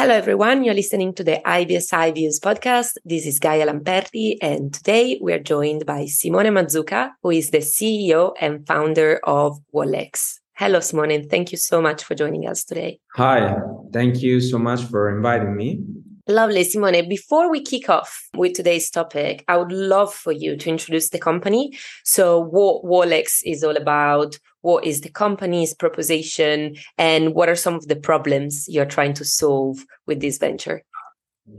Hello, everyone. You're listening to the IBSI Views podcast. This is Gaia Lamperti, and today we are joined by Simone Mazzucca, who is the CEO and founder of Wallex. Hello, Simone, and thank you so much for joining us today. Hi, thank you so much for inviting me. Lovely, Simone. Before we kick off with today's topic, I would love for you to introduce the company. So, what Wallex is all about, what is the company's proposition, and what are some of the problems you're trying to solve with this venture?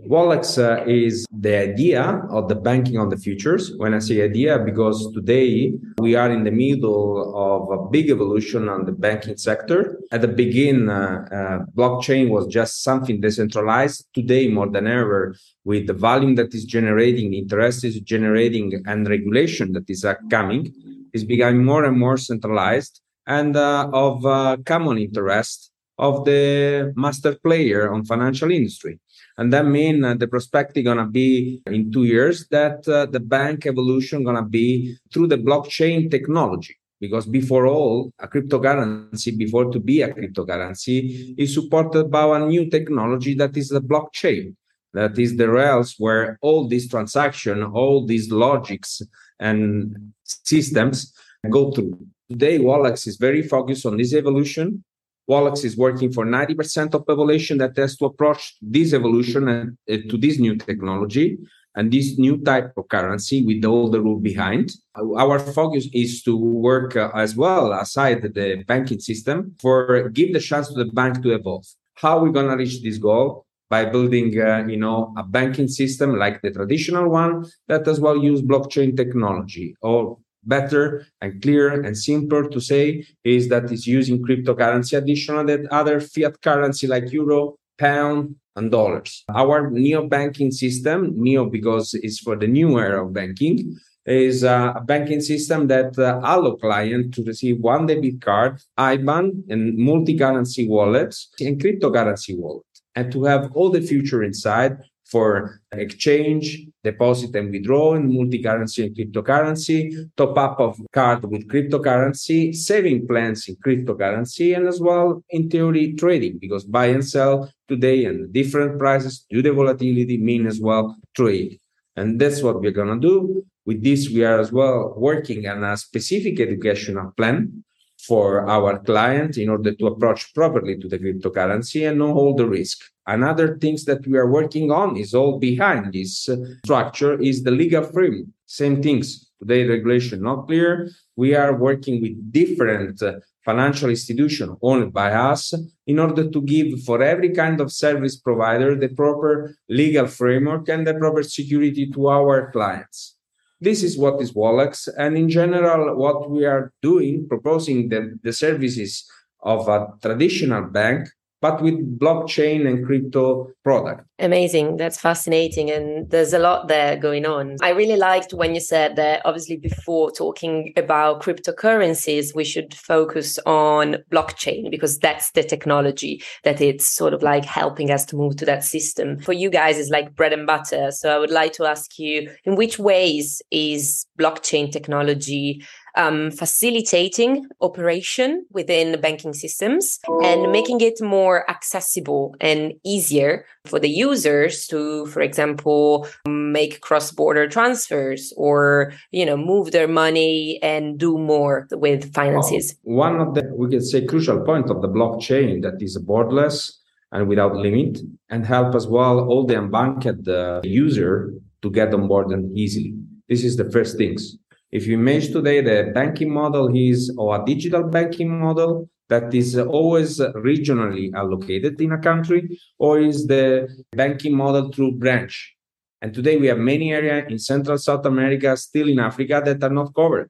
Wallex uh, is the idea of the banking on the futures. When I say idea, because today we are in the middle of a big evolution on the banking sector. At the beginning, uh, uh, blockchain was just something decentralized. Today, more than ever, with the volume that is generating, the interest is generating, and regulation that is coming, is becoming more and more centralized and uh, of uh, common interest of the master player on financial industry. And that means uh, the perspective gonna be in two years that uh, the bank evolution gonna be through the blockchain technology. Because before all, a cryptocurrency, before to be a cryptocurrency, is supported by a new technology that is the blockchain. That is the rails where all these transactions, all these logics and systems go through. Today, Wallex is very focused on this evolution Wallex is working for 90% of population that has to approach this evolution and uh, to this new technology and this new type of currency with all the rule behind. Our focus is to work uh, as well aside the banking system for give the chance to the bank to evolve. How are we going to reach this goal? By building, uh, you know, a banking system like the traditional one that as well use blockchain technology or better and clearer and simpler to say is that it's using cryptocurrency additional than other fiat currency like euro, pound, and dollars. Our neo banking system, neo because it's for the new era of banking, is a banking system that uh, allow client to receive one debit card, IBAN, and multi-currency wallets and cryptocurrency wallet, and to have all the future inside for exchange, deposit and withdraw in multi-currency and cryptocurrency, top up of card with cryptocurrency, saving plans in cryptocurrency, and as well in theory trading because buy and sell today and different prices due to volatility mean as well trade. And that's what we're gonna do. With this, we are as well working on a specific educational plan for our client in order to approach properly to the cryptocurrency and know all the risk. Another things that we are working on is all behind this structure is the legal frame. Same things. Today, regulation not clear. We are working with different uh, financial institution owned by us in order to give for every kind of service provider the proper legal framework and the proper security to our clients. This is what is Wallex. And in general, what we are doing, proposing the, the services of a traditional bank but with blockchain and crypto product. Amazing. That's fascinating. And there's a lot there going on. I really liked when you said that obviously before talking about cryptocurrencies, we should focus on blockchain because that's the technology that it's sort of like helping us to move to that system. For you guys, it's like bread and butter. So I would like to ask you in which ways is blockchain technology um, facilitating operation within banking systems and making it more accessible and easier for the users to, for example, make cross-border transfers or you know move their money and do more with finances. One of the we could say crucial point of the blockchain that is borderless and without limit and help as well all the unbanked uh, user to get on board and easily. This is the first things. If you imagine today the banking model is or a digital banking model that is always regionally allocated in a country, or is the banking model through branch? And today we have many areas in Central South America, still in Africa, that are not covered.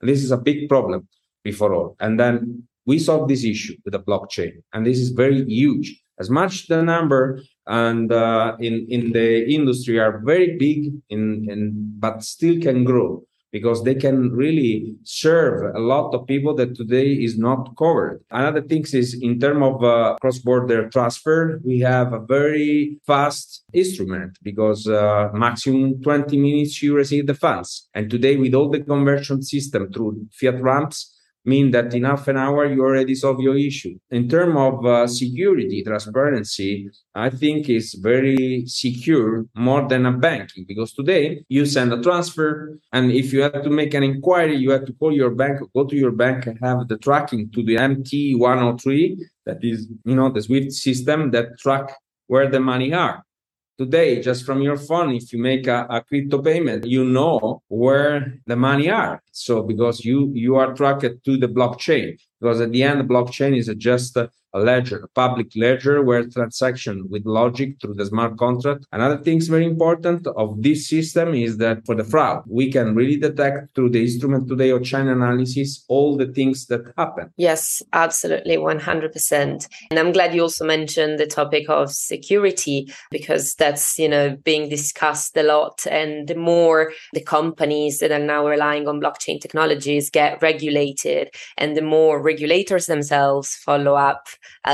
And this is a big problem before all. And then we solve this issue with the blockchain, and this is very huge. As much the number and uh, in in the industry are very big in, in but still can grow because they can really serve a lot of people that today is not covered. Another thing is in terms of uh, cross-border transfer, we have a very fast instrument because uh, maximum 20 minutes you receive the funds. And today with all the conversion system through fiat ramps, mean that in half an hour you already solve your issue. In terms of uh, security, transparency, I think is very secure more than a banking because today you send a transfer and if you have to make an inquiry, you have to call your bank, go to your bank and have the tracking to the MT103 that is, you know, the SWIFT system that track where the money are today just from your phone if you make a, a, crypto payment you know where the money are. So because you you are tracked to the blockchain because at the end blockchain is just a, ledger a public ledger where transaction with logic through the smart contract. Another thing is very important of this system is that for the fraud we can really detect through the instrument today or Chainalysis all the things that happen. Yes absolutely 100% and i'm glad you also mentioned the topic of security because that's you know being discussed a lot. And the more the companies that are now relying on blockchain technologies get regulated and the more regulators themselves follow up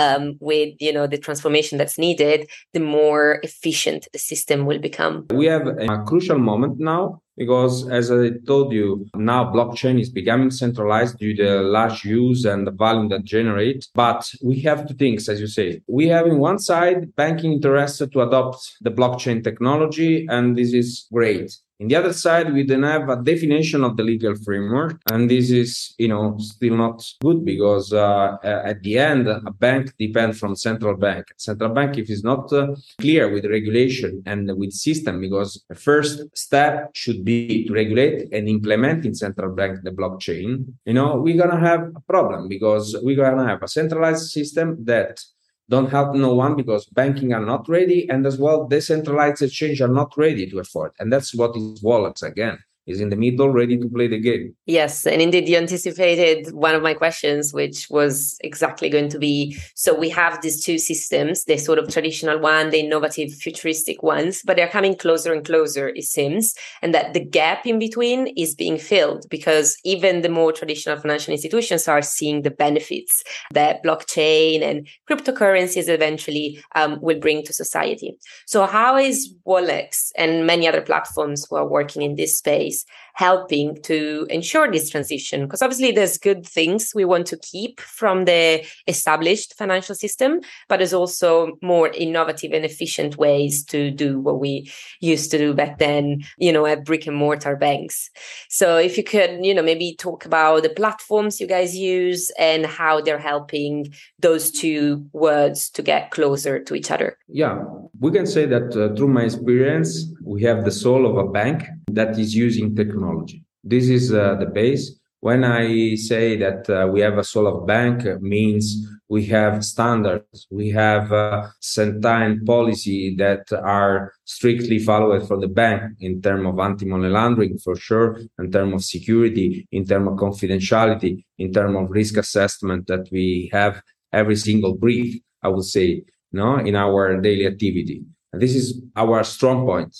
um, with you know the transformation that's needed, the more efficient the system will become. We have a crucial moment now because as I told you, now blockchain is becoming centralized due to the large use and the volume that generate. But we have two things, as you say. We have in one side banking interested to adopt the blockchain technology, and this is great. In the other side, we don't have a definition of the legal framework, and this is, you know, still not good because uh, at the end, a bank depends from central bank. Central bank, if it's not uh, clear with regulation and with system, because the first step should be to regulate and implement in central bank the blockchain. You know, we're gonna have a problem because we're gonna have a centralized system that don't help no one because banking are not ready and as well decentralized exchange are not ready to afford. And that's what is Wallex again is in the middle, ready to play the game. Yes, and indeed, you anticipated one of my questions, which was exactly going to be so we have these two systems, the sort of traditional one, the innovative, futuristic ones, but they're coming closer and closer, it seems, and that the gap in between is being filled because even the more traditional financial institutions are seeing the benefits that blockchain and cryptocurrencies eventually um, will bring to society. So, how is Wallex and many other platforms who are working in this space? Helping to ensure this transition because obviously there's good things we want to keep from the established financial system but there's also more innovative and efficient ways to do what we used to do back then you know at brick and mortar banks. So if you could you know maybe talk about the platforms you guys use and how they're helping those two words to get closer to each other. Yeah we can say that uh, through my experience we have the soul of a bank that is using technology. This is uh, the base. When I say that uh, we have a soul of bank, means we have standards, we have uh, certain policy that are strictly followed for the bank in terms of anti-money laundering for sure, in terms of security, in terms of confidentiality, in terms of risk assessment that we have every single brief, I would say, no, in our daily activity. And this is our strong point.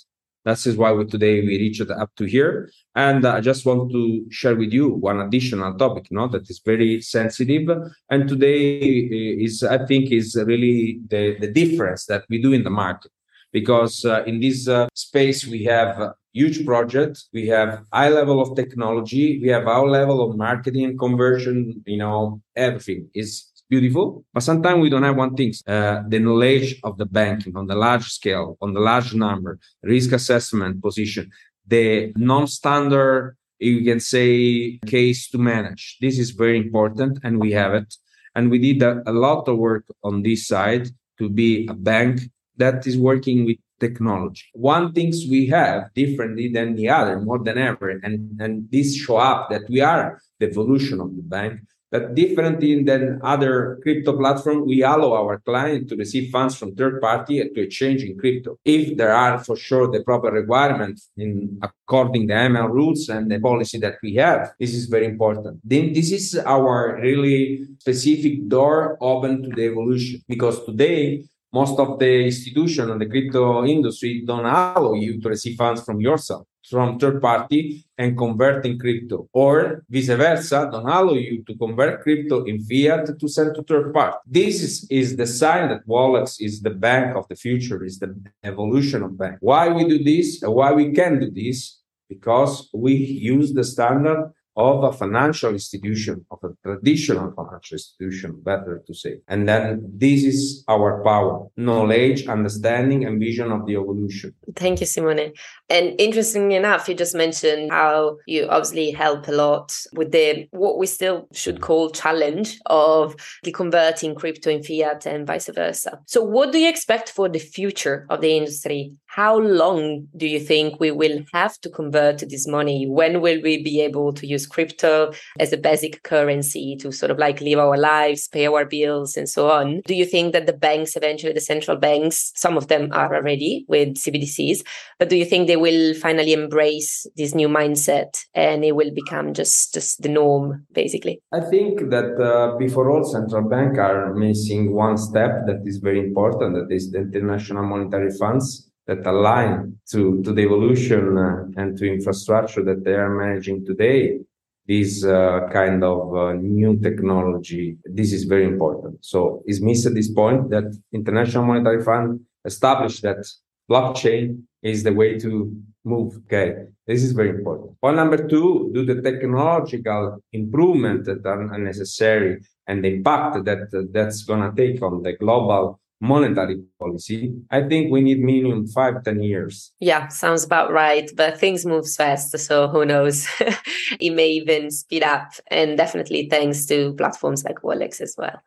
That is why we, today we reached up to here. And I just want to share with you one additional topic, you know, that is very sensitive. And today is, I think, is really the, the difference that we do in the market. Because uh, in this uh, space, we have huge projects, we have high level of technology, we have our level of marketing and conversion, you know, everything is beautiful. But sometimes we don't have one thing, uh, the knowledge of the banking on the large scale, on the large number, risk assessment position, the non-standard, you can say, case to manage. This is very important and we have it. And we did a, a lot of work on this side to be a bank that is working with technology. One things we have differently than the other more than ever. And, and this show up that we are the evolution of the bank but differently than other crypto platform, we allow our client to receive funds from third party to exchange in crypto. If there are for sure the proper requirements in according the ML rules and the policy that we have, this is very important. Then this is our really specific door open to the evolution because today most of the institution and the crypto industry don't allow you to receive funds from yourself from third party and convert in crypto. Or vice versa don't allow you to convert crypto in fiat to send to third party. This is, is the sign that Wallex is the bank of the future is the evolution of bank. Why we do this and why we can do this? Because we use the standard of a financial institution, of a traditional financial institution, better to say. And then this is our power, knowledge, understanding, and vision of the evolution. Thank you, Simone. And interestingly enough, you just mentioned how you obviously help a lot with the what we still should call challenge of converting crypto in fiat and vice versa. So what do you expect for the future of the industry? How long do you think we will have to convert this money? When will we be able to use crypto as a basic currency to sort of like live our lives, pay our bills, and so on? Do you think that the banks, eventually the central banks, some of them are already with CBDCs, but do you think they will finally embrace this new mindset and it will become just, just the norm, basically? I think that uh, before all, central bank are missing one step that is very important, that is the international monetary funds that align to, to the evolution uh, and to infrastructure that they are managing today this uh, kind of uh, new technology. This is very important. So it's missed at this point that international monetary fund established that blockchain is the way to move okay? This is very important. Point number two do the technological improvement that are necessary and the impact that that's going to take on the global monetary policy, I think we need minimum five, ten years. Yeah, sounds about right. But things move fast. So who knows? it may even speed up. And definitely thanks to platforms like Wallex as well.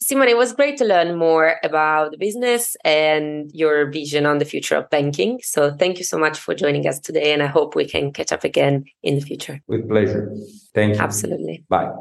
Simon, it was great to learn more about the business and your vision on the future of banking. So thank you so much for joining us today. And I hope we can catch up again in the future. With pleasure. Thank you. Absolutely. Bye.